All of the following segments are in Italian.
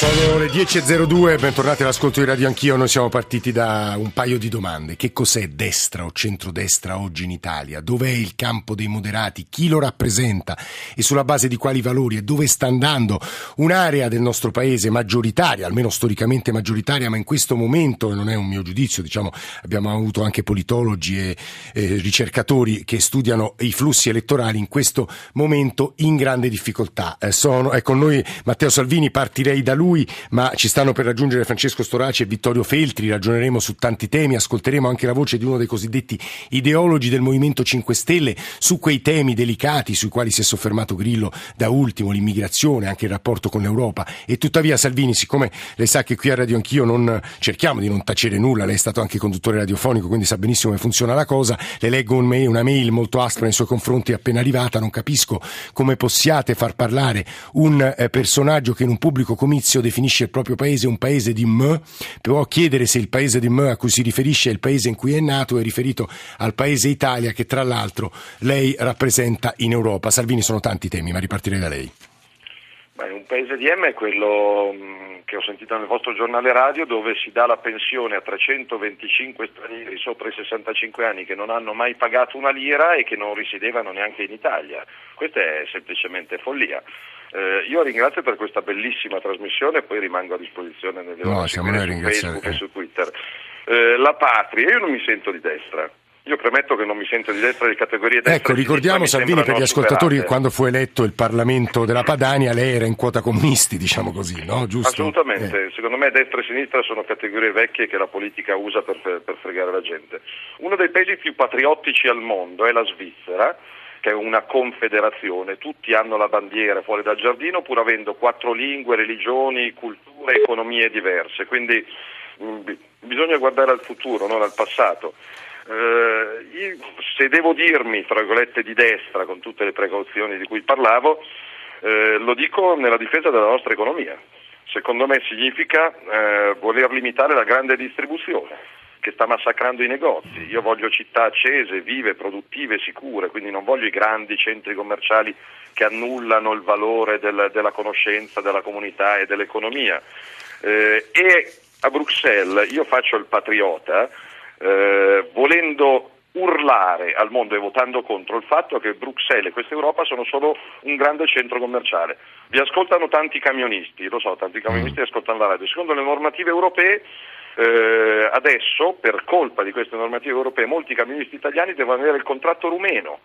Sono le 10.02, bentornati all'ascolto di Radio Anch'io. Noi siamo partiti da un paio di domande. Che cos'è destra o centrodestra oggi in Italia? Dov'è il campo dei moderati? Chi lo rappresenta? E sulla base di quali valori? E dove sta andando un'area del nostro paese maggioritaria, almeno storicamente maggioritaria, ma in questo momento, e non è un mio giudizio, diciamo, abbiamo avuto anche politologi e eh, ricercatori che studiano i flussi elettorali in questo momento in grande difficoltà. Eh, sono, è con noi Matteo Salvini, partirei da lui lui, ma ci stanno per raggiungere Francesco Storaci e Vittorio Feltri, ragioneremo su tanti temi, ascolteremo anche la voce di uno dei cosiddetti ideologi del Movimento 5 Stelle su quei temi delicati sui quali si è soffermato Grillo da ultimo, l'immigrazione, anche il rapporto con l'Europa. E tuttavia Salvini, siccome lei sa che qui a Radio Anch'io non cerchiamo di non tacere nulla, lei è stato anche conduttore radiofonico, quindi sa benissimo come funziona la cosa, le leggo un mail, una mail molto aspra nei suoi confronti appena arrivata, non capisco come possiate far parlare un eh, personaggio che in un pubblico comizio definisce il proprio paese un paese di M, può chiedere se il paese di M a cui si riferisce è il paese in cui è nato, è riferito al paese Italia che tra l'altro lei rappresenta in Europa. Salvini sono tanti temi, ma ripartirei da lei. Beh, un paese di M è quello mm, che ho sentito nel vostro giornale radio dove si dà la pensione a 325 stranieri sopra i 65 anni che non hanno mai pagato una lira e che non risiedevano neanche in Italia. Questa è semplicemente follia. Eh, io ringrazio per questa bellissima trasmissione e poi rimango a disposizione nelle no, ore su Facebook e su Twitter. Eh, la patria, io non mi sento di destra. Io premetto che non mi sento di destra di categorie destra. Ecco, ricordiamo Salvini per gli ascoltatori che quando fu eletto il Parlamento della Padania lei era in quota comunisti, diciamo così, no? Giusto? Assolutamente, eh. secondo me destra e sinistra sono categorie vecchie che la politica usa per, per fregare la gente. Uno dei paesi più patriottici al mondo è la Svizzera che è una confederazione, tutti hanno la bandiera fuori dal giardino pur avendo quattro lingue, religioni, culture, economie diverse, quindi mh, mm, bisogna guardare al futuro, non al passato. Eh, se devo dirmi, tra virgolette, di destra, con tutte le precauzioni di cui parlavo, eh, lo dico nella difesa della nostra economia. Secondo me significa eh, voler limitare la grande distribuzione che sta massacrando i negozi. Io voglio città accese, vive, produttive, sicure, quindi non voglio i grandi centri commerciali che annullano il valore del, della conoscenza, della comunità e dell'economia. Eh, e a Bruxelles io faccio il patriota eh, volendo urlare al mondo e votando contro il fatto che Bruxelles e questa Europa sono solo un grande centro commerciale. Vi ascoltano tanti camionisti, lo so, tanti camionisti mm. ascoltano la radio. Secondo le normative europee eh, adesso, per colpa di queste normative europee, molti camionisti italiani devono avere il contratto rumeno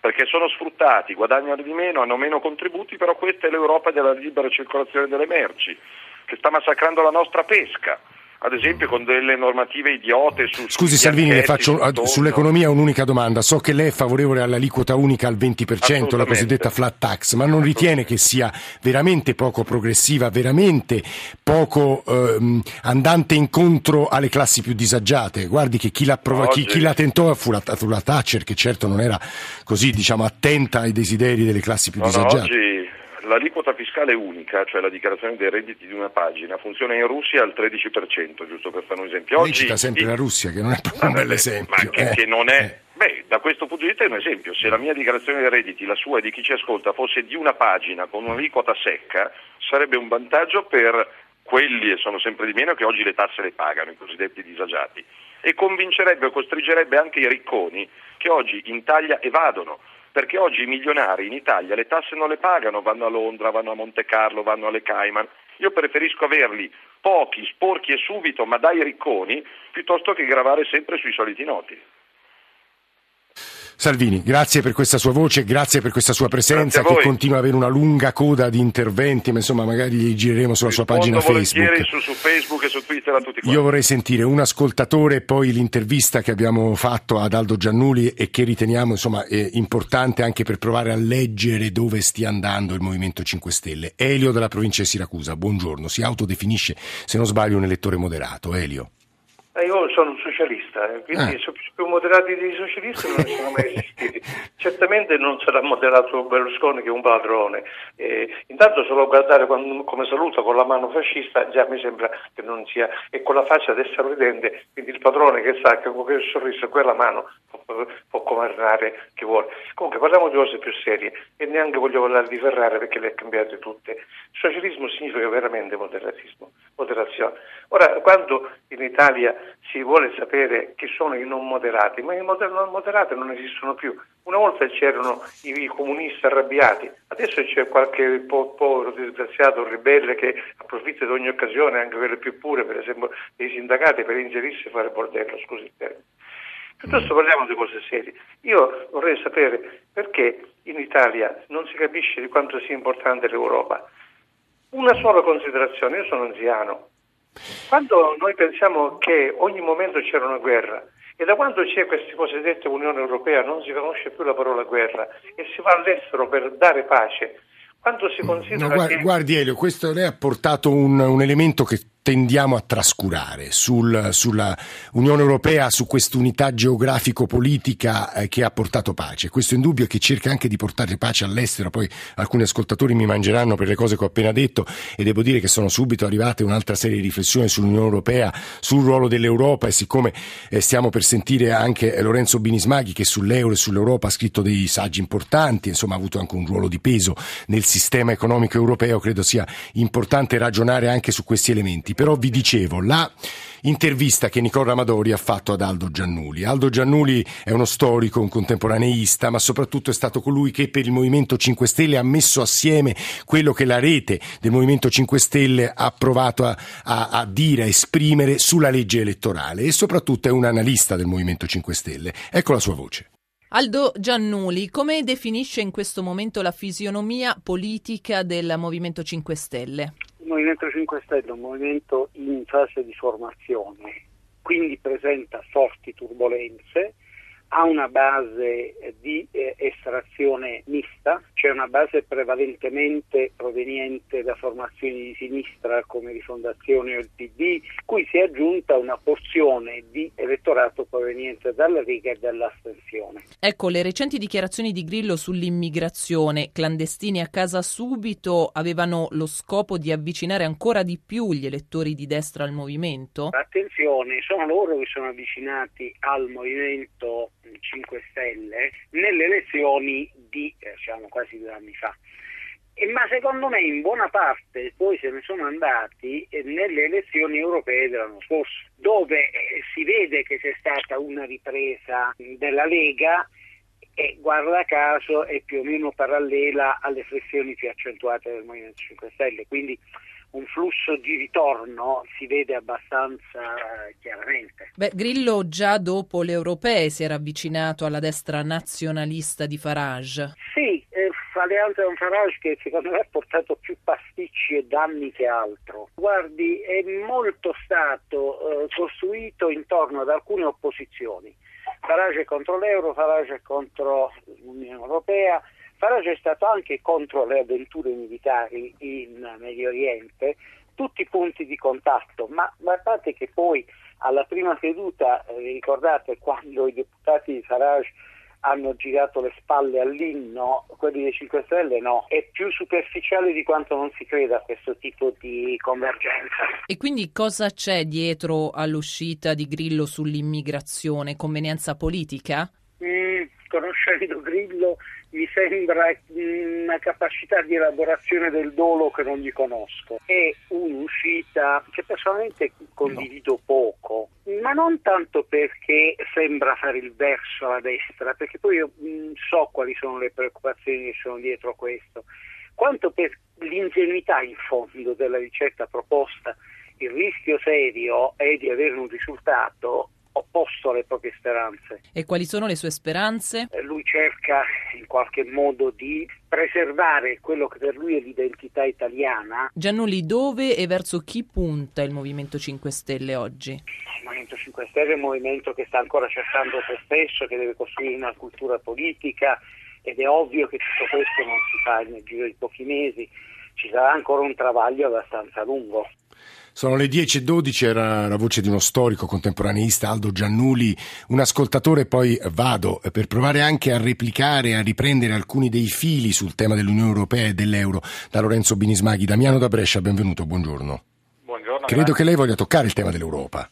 perché sono sfruttati, guadagnano di meno, hanno meno contributi, però questa è l'Europa della libera circolazione delle merci, che sta massacrando la nostra pesca ad esempio con delle normative idiote su Scusi Salvini, le faccio sull'economia un'unica domanda. So che lei è favorevole all'aliquota unica al 20%, la cosiddetta flat tax, ma non ritiene che sia veramente poco progressiva, veramente poco ehm, andante incontro alle classi più disagiate? Guardi che chi la, prov- chi, chi la tentò fu la, fu la, Thatcher, che certo non era così diciamo, attenta ai desideri delle classi più no, disagiate. No, oggi L'aliquota fiscale unica, cioè la dichiarazione dei redditi di una pagina, funziona in Russia al 13%, giusto per fare un esempio. Oggi cita sempre la Russia, che non è proprio un bel esempio. Ma che, eh, che non è... Eh. Beh, da questo punto di vista è un esempio. Se la mia dichiarazione dei redditi, la sua e di chi ci ascolta, fosse di una pagina con un'aliquota secca, sarebbe un vantaggio per quelli, e sono sempre di meno, che oggi le tasse le pagano, i cosiddetti disagiati. E convincerebbe o costringerebbe anche i ricconi che oggi in Italia evadono perché oggi i milionari in Italia le tasse non le pagano, vanno a Londra, vanno a Monte Carlo, vanno alle Cayman. Io preferisco averli pochi, sporchi e subito, ma dai ricconi, piuttosto che gravare sempre sui soliti noti. Salvini, grazie per questa sua voce, grazie per questa sua presenza che continua ad avere una lunga coda di interventi, ma insomma magari li gireremo sulla sua pagina Facebook. Su, su Facebook e su Twitter a tutti quanti. Io vorrei sentire un ascoltatore e poi l'intervista che abbiamo fatto ad Aldo Giannuli e che riteniamo insomma, importante anche per provare a leggere dove stia andando il Movimento 5 Stelle. Elio della provincia di Siracusa, buongiorno, si autodefinisce, se non sbaglio, un elettore moderato. Elio. Eh, io sono un socialista, eh, quindi eh. più moderati dei socialisti non sono mai esistiti. Certamente non sarà moderato Berlusconi che è un padrone. Eh, intanto solo guardare quando, come saluta con la mano fascista già mi sembra che non sia, e con la faccia del sorridente, quindi il padrone che sa che con quel sorriso e quella mano può governare chi vuole. Comunque parliamo di cose più serie e neanche voglio parlare di Ferrari perché le ha cambiate tutte. Socialismo significa veramente moderatismo, moderazione. Ora, quando in Italia si vuole sapere chi sono i non moderati, ma i non moderati non esistono più. Una volta c'erano i, comunisti arrabbiati, adesso c'è qualche po- povero disgraziato ribelle che approfitta di ogni occasione, anche quelle più pure, per esempio dei sindacati, per inserirsi e fare bordello, scusi il termine. Piuttosto parliamo di cose serie. Io vorrei sapere perché in Italia non si capisce di quanto sia importante l'Europa. Una sola considerazione, io sono anziano. Quando noi pensiamo che ogni momento c'era una guerra, e da quando c'è questa cosiddetta Unione Europea non si conosce più la parola guerra e si va all'estero per dare pace, quando si considera no, guardi, che... guardi Elio, questo lei ha portato un, un elemento che tendiamo a trascurare sul, sulla Unione Europea, su quest'unità geografico-politica eh, che ha portato pace. Questo è indubbio che cerca anche di portare pace all'estero, poi alcuni ascoltatori mi mangeranno per le cose che ho appena detto e devo dire che sono subito arrivate un'altra serie di riflessioni sull'Unione Europea, sul ruolo dell'Europa e siccome eh, stiamo per sentire anche Lorenzo Binismaghi che sull'euro e sull'Europa ha scritto dei saggi importanti, insomma ha avuto anche un ruolo di peso nel sistema economico europeo, credo sia importante ragionare anche su questi elementi però vi dicevo, la intervista che Nicola Amadori ha fatto ad Aldo Giannuli. Aldo Giannuli è uno storico, un contemporaneista, ma soprattutto è stato colui che per il Movimento 5 Stelle ha messo assieme quello che la rete del Movimento 5 Stelle ha provato a, a, a dire, a esprimere sulla legge elettorale e soprattutto è un analista del Movimento 5 Stelle. Ecco la sua voce. Aldo Giannuli, come definisce in questo momento la fisionomia politica del Movimento 5 Stelle? Movimento 5 Stelle è un movimento in fase di formazione, quindi presenta forti turbulenze, ha una base di eh, estrazione mista, c'è una base prevalentemente proveniente da formazioni di sinistra come Rifondazione o il PD, cui si è aggiunta una porzione di elettorato proveniente dalla Lega e dall'astensione. Ecco, le recenti dichiarazioni di Grillo sull'immigrazione, clandestini a casa subito, avevano lo scopo di avvicinare ancora di più gli elettori di destra al movimento? Attenzione, sono loro che sono avvicinati al movimento 5 Stelle nelle elezioni di diciamo, quasi due anni fa. E, ma secondo me in buona parte poi se ne sono andati eh, nelle elezioni europee dell'anno scorso, dove eh, si vede che c'è stata una ripresa della Lega e guarda caso è più o meno parallela alle flessioni più accentuate del Movimento 5 Stelle. Quindi un flusso di ritorno si vede abbastanza eh, chiaramente. Beh, Grillo già dopo le europee si era avvicinato alla destra nazionalista di Farage. Sì, eh, alleanza con Farage che secondo me ha portato più pasticci e danni che altro. Guardi, è molto stato eh, costruito intorno ad alcune opposizioni. Farage è contro l'euro, Farage è contro l'Unione Europea, Farage è stato anche contro le avventure militari in Medio Oriente, tutti punti di contatto, ma guardate che poi alla prima seduta, eh, ricordate quando i deputati di Farage hanno girato le spalle all'inno, quelli dei 5 Stelle no, è più superficiale di quanto non si creda questo tipo di convergenza. E quindi cosa c'è dietro all'uscita di Grillo sull'immigrazione? Convenienza politica? Mm, conoscendo Grillo mi sembra una capacità di elaborazione del dolo che non gli conosco. È un'uscita che personalmente condivido no. poco, ma non tanto perché sembra fare il verso alla destra, perché poi io mh, so quali sono le preoccupazioni che sono dietro a questo, quanto per l'ingenuità in fondo della ricetta proposta. Il rischio serio è di avere un risultato opposto alle proprie speranze. E quali sono le sue speranze? Eh, lui cerca in qualche modo di preservare quello che per lui è l'identità italiana. Giannulli, dove e verso chi punta il Movimento 5 Stelle oggi? Il Movimento 5 Stelle è un movimento che sta ancora cercando se stesso, che deve costruire una cultura politica ed è ovvio che tutto questo non si fa nel giro di pochi mesi, ci sarà ancora un travaglio abbastanza lungo. Sono le 10.12, era la voce di uno storico contemporaneista, Aldo Giannuli, un ascoltatore, poi vado per provare anche a replicare, a riprendere alcuni dei fili sul tema dell'Unione Europea e dell'euro da Lorenzo Binismaghi. Damiano da Brescia, benvenuto, buongiorno. Buongiorno. Credo grazie. che lei voglia toccare il tema dell'Europa.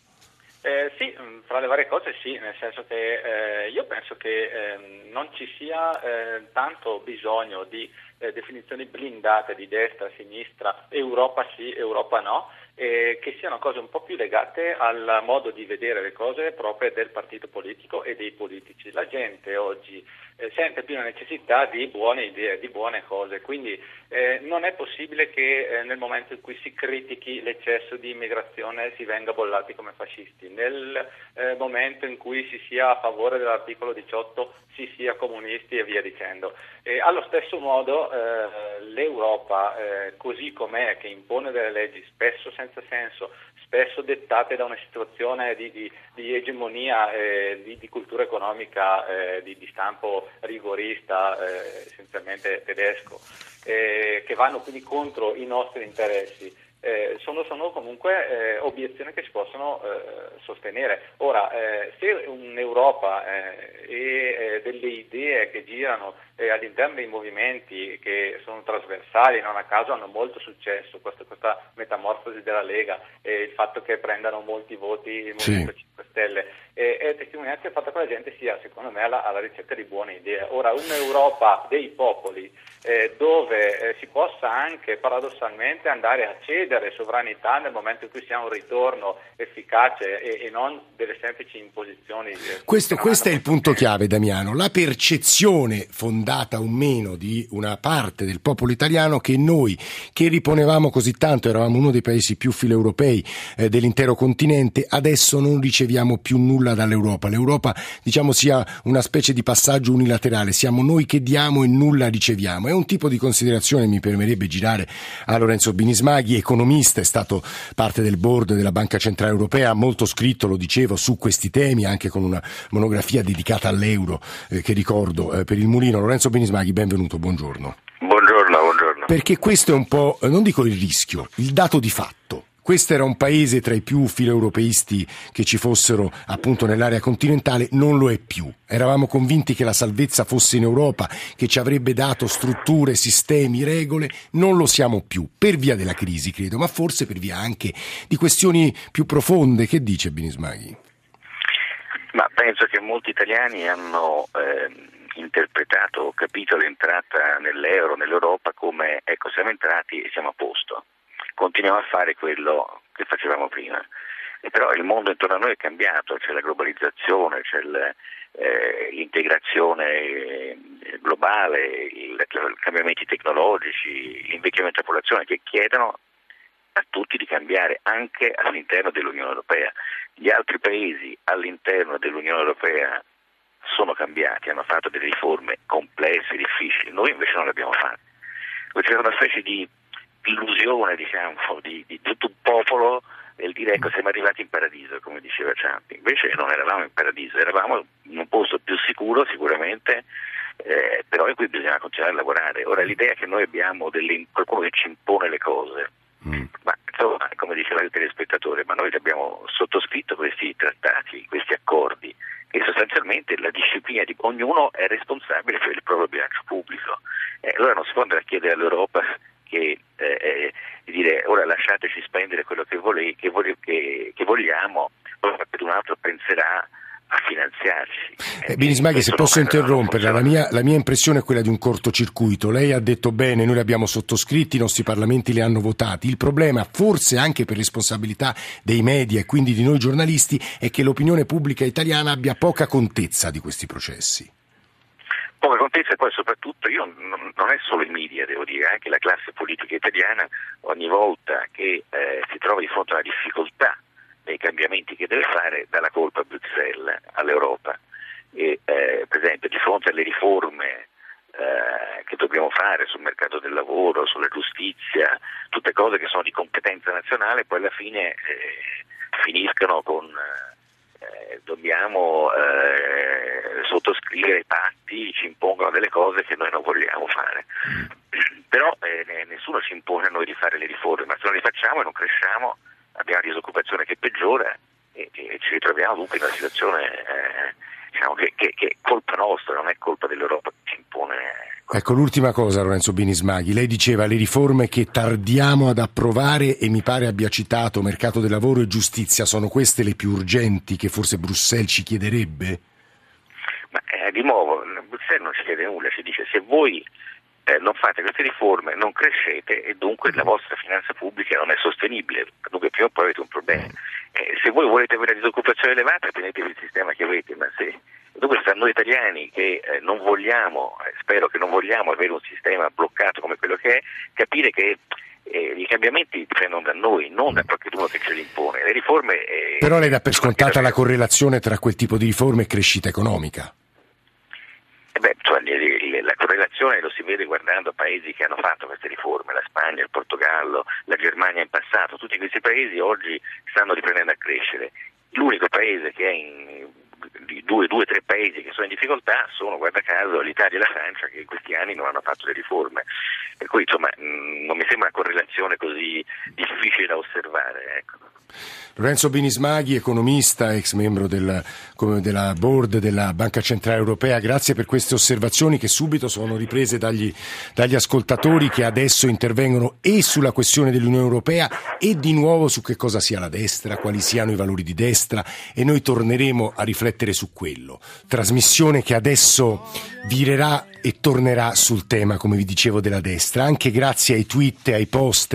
Eh, sì, fra tra le varie cose sì, nel senso che eh, io penso che eh, non ci sia eh, tanto bisogno di eh, definizioni blindate di destra, sinistra, Europa sì, Europa no, eh, che siano cose un po' più legate al modo di vedere le cose proprie del partito politico e dei politici. La gente oggi eh, sente più la necessità di buone idee, di buone cose, quindi eh, non è possibile che eh, nel momento in cui si critichi l'eccesso di immigrazione si venga bollati come fascisti, nel eh, momento in cui si sia a favore dell'articolo 18 si sia comunisti e via dicendo. allo stesso modo eh, l'Europa, eh, così com'è, che impone delle leggi spesso senza senso, spesso dettate da una situazione di, di, di egemonia eh, di, di, cultura economica eh, di, stampo rigorista, eh, essenzialmente tedesco, eh, che vanno quindi contro i nostri interessi. Eh, sono, sono, comunque eh, obiezioni che si possono sostenere. Ora, se un'Europa e delle idee che girano all'interno dei movimenti che sono trasversali, non a caso hanno molto successo, questa, questa metamorfosi della Lega e il fatto che prendano molti voti il Movimento sì. 5 Stelle, è testimonianza del fatto che la gente sia, secondo me, alla, alla ricerca di buone idee. Ora, un'Europa dei popoli eh, dove eh, si possa anche paradossalmente andare a cedere sovranità nel momento in cui si ha un ritorno efficace e, e non delle semplici imposizioni. Eh, questo, questo è il punto chiave, Damiano, la percezione fondata o meno di una parte del popolo italiano che noi, che riponevamo così tanto, eravamo uno dei paesi più filoeuropei eh, dell'intero continente, adesso non riceviamo più nulla dall'Europa. L'Europa, diciamo, sia una specie di passaggio unilaterale, siamo noi che diamo e nulla riceviamo. È un tipo di considerazione mi permetterebbe girare a Lorenzo Binismaghi, economista, è stato parte del board della Banca Centrale Europea, molto scritto, lo dicevo, su questi temi, anche con una monografia dedicata all'euro eh, che ricordo eh, per il Mulino. Lorenzo Binismaghi, benvenuto, buongiorno. Buongiorno, buongiorno. Perché questo è un po', non dico il rischio, il dato di fatto. Questo era un paese tra i più filoeuropeisti che ci fossero appunto nell'area continentale, non lo è più. Eravamo convinti che la salvezza fosse in Europa, che ci avrebbe dato strutture, sistemi, regole, non lo siamo più, per via della crisi credo, ma forse per via anche di questioni più profonde. Che dice Binismaghi? Ma penso che molti italiani hanno eh, interpretato, capito l'entrata nell'euro, nell'Europa come ecco siamo entrati e siamo a posto continuiamo a fare quello che facevamo prima. E però il mondo intorno a noi è cambiato, c'è la globalizzazione, c'è il, eh, l'integrazione eh, globale, i cambiamenti tecnologici, l'invecchiamento della popolazione che chiedono a tutti di cambiare anche all'interno dell'Unione Europea. Gli altri paesi all'interno dell'Unione Europea sono cambiati, hanno fatto delle riforme complesse, difficili, noi invece non le abbiamo fatte. C'è una specie di illusione diciamo, di, di, tutto un popolo nel dire ecco siamo arrivati in paradiso come diceva Ciampi invece non eravamo in paradiso eravamo in un posto più sicuro sicuramente eh, però in cui bisogna continuare a lavorare ora l'idea che noi abbiamo delle, qualcuno che ci impone le cose mm. ma insomma come diceva il telespettatore ma noi abbiamo sottoscritto questi trattati questi accordi e sostanzialmente la disciplina di ognuno è responsabile per il proprio bilancio pubblico. Eh, allora non si può andare a chiedere all'Europa che, eh, eh, dire ora lasciateci spendere quello che, vole, che, vole, che, che vogliamo, poi qualcun altro penserà a finanziarci. Eh, Binismaghi, se posso interromperla, la mia, la mia, impressione è quella di un cortocircuito. Lei ha detto bene, noi li abbiamo sottoscritti, i nostri parlamenti li hanno votati. Il problema, forse anche per responsabilità dei media e quindi di noi giornalisti, è che l'opinione pubblica italiana abbia poca contezza di questi processi poca contezza e poi soprattutto io non, non, è solo i media, devo dire, anche la classe politica italiana ogni volta che eh, si trova di fronte a una difficoltà nei cambiamenti che deve fare dà la colpa a Bruxelles, all'Europa. E, eh, per esempio di fronte alle riforme eh, che dobbiamo fare sul mercato del lavoro, sulla giustizia, tutte cose che sono di competenza nazionale, poi alla fine eh, finiscono con eh, dobbiamo eh, sottoscrivere i patti, ci impongono delle cose che noi non vogliamo fare. Però eh, nessuno ci impone a noi di fare le riforme, ma se non le facciamo e non cresciamo abbiamo una disoccupazione che peggiora e, e ci ritroviamo dunque in una situazione eh, diciamo, che, che, che, è colpa nostra, non è colpa dell'Europa che ci impone Ecco. ecco l'ultima cosa Lorenzo Binismaghi, lei diceva le riforme che tardiamo ad approvare e mi pare abbia citato mercato del lavoro e giustizia, sono queste le più urgenti che forse Bruxelles ci chiederebbe? Ma eh, di nuovo, Bruxelles non ci chiede nulla, ci dice se voi eh, non fate queste riforme, non crescete e dunque la vostra finanza pubblica non è sostenibile, dunque prima o poi avete un problema. Eh, se voi volete avere una disoccupazione elevata tenetevi il sistema che avete, ma se dunque sta noi italiani che eh, non vogliamo, eh, spero che non vogliamo avere un sistema bloccato come quello che è, capire che eh, i cambiamenti dipendono da noi, non da qualcuno che ce li impone. Le riforme, eh, Però lei dà per scontata la correlazione tra quel tipo di riforme e crescita economica. Eh beh, cioè, correlazione lo si vede guardando paesi che hanno fatto queste riforme, la Spagna, il Portogallo, la Germania in passato, tutti questi paesi oggi stanno riprendendo a crescere. L'unico paese che è in due o tre paesi che sono in difficoltà sono, guarda caso, l'Italia e la Francia che in questi anni non hanno fatto le riforme. Per cui insomma non mi sembra una correlazione così difficile da osservare. Ecco. Lorenzo Binismaghi, economista, ex membro del, della board della Banca Centrale Europea, grazie per queste osservazioni che subito sono riprese dagli, dagli ascoltatori che adesso intervengono e sulla questione dell'Unione Europea e di nuovo su che cosa sia la destra, quali siano i valori di destra e noi torneremo a riflettere su quello. Trasmissione che adesso virerà e tornerà sul tema, come vi dicevo, della destra, anche grazie ai tweet, ai post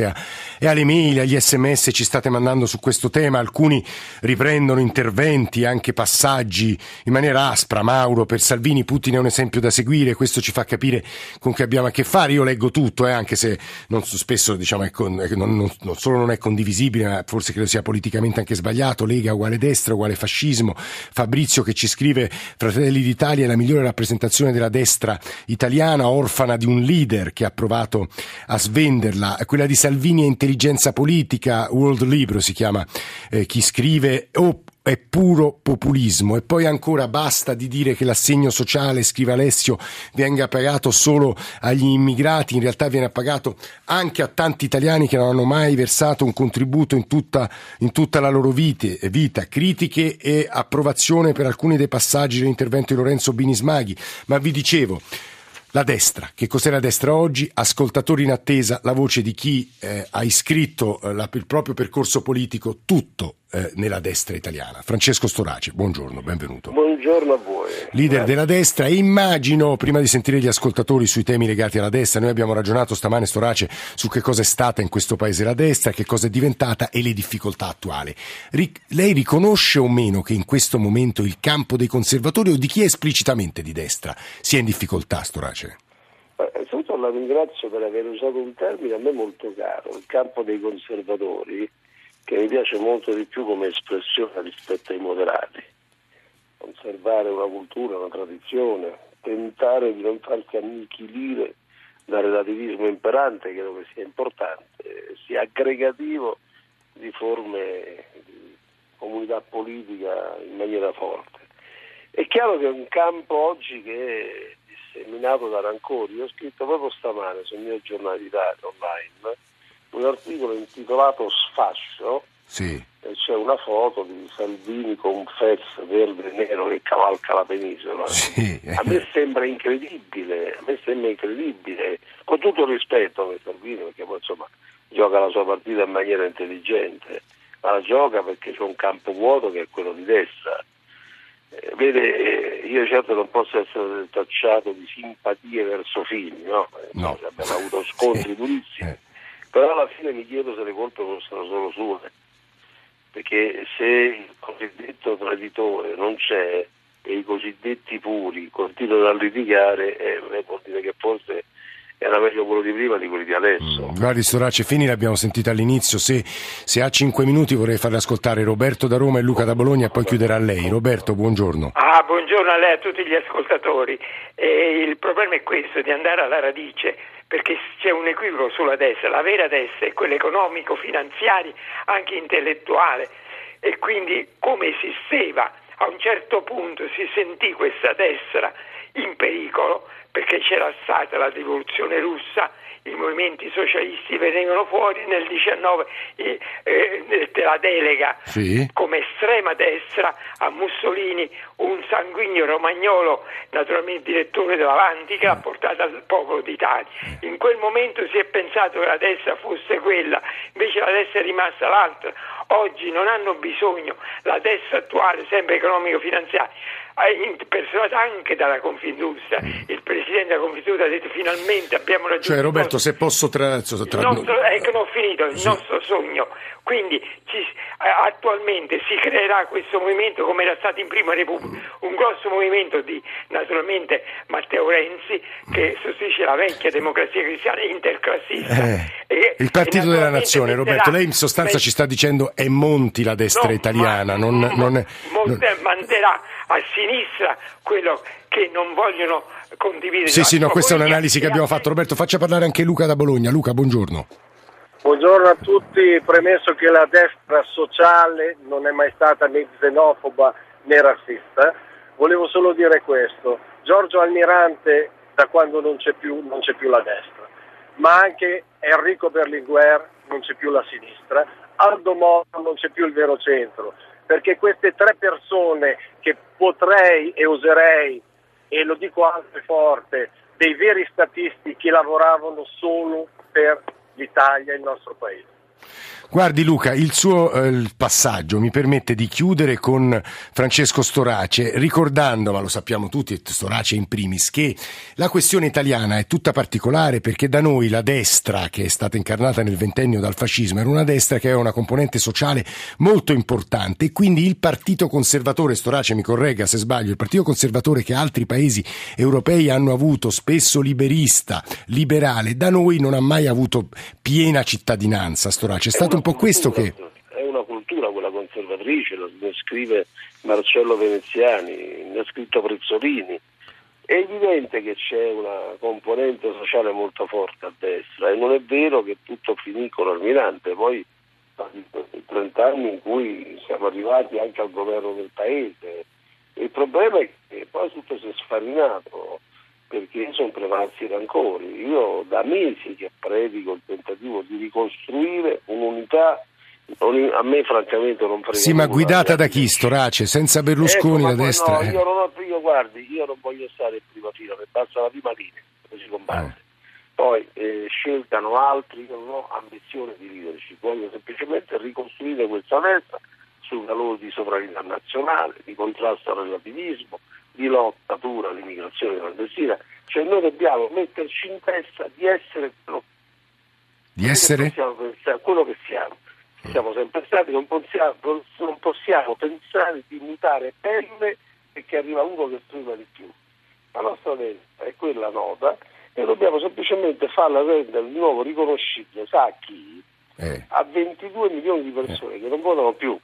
e alle mail, agli sms ci state mandando su questo tema, alcuni riprendono interventi, anche passaggi in maniera aspra, Mauro, per Salvini Putin è un esempio da seguire, questo ci fa capire con che abbiamo a che fare, io leggo tutto, eh, anche se non, spesso diciamo, con, non, non, non, solo non è condivisibile, ma forse credo sia politicamente anche sbagliato, Lega uguale destra, uguale fascismo, Fabrizio che ci scrive Fratelli d'Italia è la migliore rappresentazione della destra italiana, orfana di un leader che ha provato a svenderla. Quella di Salvini è intelligenza politica, World Libro si chiama eh, chi scrive, o è puro populismo. E poi ancora basta di dire che l'assegno sociale, scrive Alessio, venga pagato solo agli immigrati, in realtà viene pagato anche a tanti italiani che non hanno mai versato un contributo in tutta, in tutta la loro vite, vita. Critiche e approvazione per alcuni dei passaggi dell'intervento di Lorenzo Binismaghi, ma vi dicevo, la destra, che cos'è la destra oggi? Ascoltatori in attesa, la voce di chi eh, ha iscritto eh, la, il proprio percorso politico tutto eh, nella destra italiana. Francesco Storace, buongiorno, benvenuto. Buongiorno a voi. Leader Grazie. della destra, immagino, prima di sentire gli ascoltatori sui temi legati alla destra, noi abbiamo ragionato stamane, Storace, su che cosa è stata in questo paese la destra, che cosa è diventata e le difficoltà attuali. Ric- lei riconosce o meno che in questo momento il campo dei conservatori o di chi è esplicitamente di destra sia in difficoltà, Storace? Innanzitutto la ringrazio per aver usato un termine a me molto caro, il campo dei conservatori, che mi piace molto di più come espressione rispetto ai moderati. Conservare una cultura, una tradizione, tentare di non farsi annichilire dal relativismo imperante, credo che sia importante, sia aggregativo di forme di comunità politica in maniera forte. È chiaro che è un campo oggi che seminato da rancori. Io ho scritto proprio stamane sul mio giornale d'Italia online un articolo intitolato Sfascio. Sì. E c'è una foto di Salvini con un fez verde e nero che cavalca la penisola. Sì. A me sembra incredibile, a me sembra incredibile, con tutto il rispetto per Salvini, perché poi insomma gioca la sua partita in maniera intelligente, ma la gioca perché c'è un campo vuoto che è quello di destra eh, vede, io certo non posso essere tacciato di simpatie verso Fini, no? no. abbiamo avuto scontri durissimi, eh. Però alla fine mi chiedo se le colpe fossero solo sue, perché se il cosiddetto traditore non c'è e i cosiddetti puri continuano a litigare, eh, vuol dire che forse era meglio quello di prima di quelli di adesso. Mm, guardi, Storace Fini l'abbiamo sentita all'inizio, se, se, ha cinque minuti vorrei farle ascoltare Roberto da Roma e Luca da Bologna e poi chiuderà lei. Roberto, buongiorno. Ah, buongiorno a lei e a tutti gli ascoltatori. E il problema è questo, di andare alla radice perché c'è un equivoco sulla destra, la vera destra è quella economico-finanziaria, anche intellettuale. E quindi come esisteva a un certo punto si sentì questa destra in pericolo perché c'era stata la rivoluzione russa i movimenti socialisti venivano fuori nel 19 eh, eh, la delega. Sì. come estrema destra a Mussolini un sanguigno romagnolo naturalmente direttore dell'Avanti che l'ha portato al popolo d'Italia. In quel momento si è pensato che la destra fosse quella invece la destra è rimasta l'altra oggi non hanno bisogno la destra attuale sempre economico-finanziaria impersonata anche dalla Confindustria. Il presidente della Confindustria ha detto finalmente abbiamo raggiunto. Cioè, Roberto, se posso tra. tra... Il nostro, ecco, non ho finito, il sì. nostro sogno. Quindi ci, attualmente si creerà questo movimento come era stato in Prima Repubblica, un grosso movimento di naturalmente Matteo Renzi che sostituisce la vecchia democrazia cristiana interclassista. Eh, il partito della nazione, Roberto, lei in sostanza ci sta dicendo è Monti la destra no, italiana, ma, non, non, è, non... manterrà a sinistra quello che non vogliono condividere. Sì, sì, no, questa è un'analisi che abbiamo fatto. Roberto, faccia parlare anche Luca da Bologna. Luca, buongiorno. Buongiorno a tutti, premesso che la destra sociale non è mai stata né xenofoba né razzista, volevo solo dire questo. Giorgio Almirante da quando non c'è più, non c'è più la destra, ma anche Enrico Berlinguer non c'è più la sinistra, Aldo Moro non c'è più il vero centro perché queste tre persone che potrei e userei, e lo dico anche forte, dei veri statisti che lavoravano solo per l'Italia, il nostro paese. Guardi Luca, il suo eh, passaggio mi permette di chiudere con Francesco Storace, ricordando, ma lo sappiamo tutti, Storace in primis, che la questione italiana è tutta particolare perché da noi la destra, che è stata incarnata nel ventennio dal fascismo, era una destra che aveva una componente sociale molto importante e quindi il partito conservatore, Storace mi corregga se sbaglio, il partito conservatore che altri paesi europei hanno avuto, spesso liberista, liberale, da noi non ha mai avuto piena cittadinanza, Storace. È stato un po' questo che... È una cultura quella conservatrice, lo scrive Marcello Veneziani, ne ha scritto Prezzolini. È evidente che c'è una componente sociale molto forte a destra e non è vero che tutto finì con Almirante, poi 30 anni in cui siamo arrivati anche al governo del paese. Il problema è che poi tutto si è sfarinato perché sono prevalsi i rancori. Io da mesi che predico il tentativo di ricostruire un'unità a me francamente non frega Sì, ma guidata da chi, Storace? Senza Berlusconi ecco, la destra? No, io, non ho, io, guardi, io non voglio stare in prima fila, mi basta la prima linea, così combatte. Eh. Poi eh, scelgano altri, io non ho ambizione di leadership, voglio semplicemente ricostruire questa destra sul valore di sovranità nazionale, di contrasto al relativismo, di lotta pura all'immigrazione clandestina, cioè noi dobbiamo metterci in testa di essere quello, di essere? Quello che siamo. Siamo sempre stati, non possiamo, non possiamo pensare di mutare pelle perché arriva uno che prima di più. La nostra destra è quella nota e dobbiamo semplicemente farla rendere di nuovo riconoscibile, sa a chi? Eh. A 22 milioni di persone eh. che non votano più.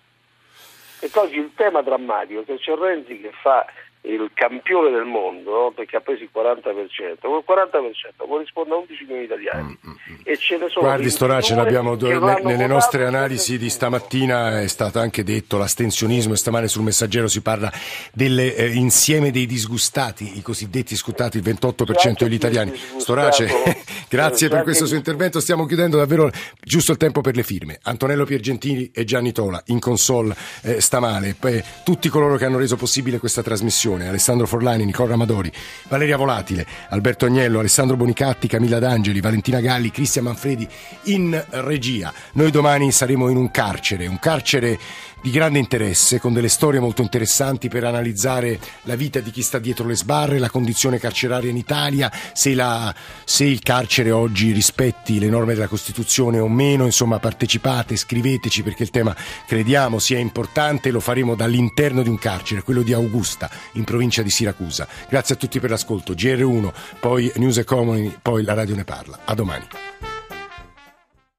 E oggi il tema drammatico è che c'è Renzi che fa il campione del mondo perché ha preso il 40%, quel 40% corrisponde a 11 milioni di italiani. Mm, mm, mm. e ce ne sono Guardi Storace, l'abbiamo ne, nelle nostre analisi di stamattina è stato anche detto l'astensionismo e stamane sul messaggero si parla dell'insieme eh, dei disgustati, i cosiddetti scutati, il 28% degli italiani. Storace, grazie per questo suo intervento, stiamo chiudendo davvero giusto il tempo per le firme. Antonello Piergentini e Gianni Tola in console eh, stamane, tutti coloro che hanno reso possibile questa trasmissione redazione, Alessandro Forlani, Nicola Amadori, Valeria Volatile, Alberto Agnello, Alessandro Bonicatti, Camilla D'Angeli, Valentina Galli, Cristian Manfredi in regia. Noi domani saremo in un carcere, un carcere di grande interesse, con delle storie molto interessanti per analizzare la vita di chi sta dietro le sbarre, la condizione carceraria in Italia, se, la, se il carcere oggi rispetti le norme della Costituzione o meno, insomma partecipate, scriveteci perché il tema crediamo sia importante, lo faremo dall'interno di un carcere, quello di Augusta, in provincia di Siracusa. Grazie a tutti per l'ascolto, GR1, poi News Economy, poi la radio ne parla. A domani.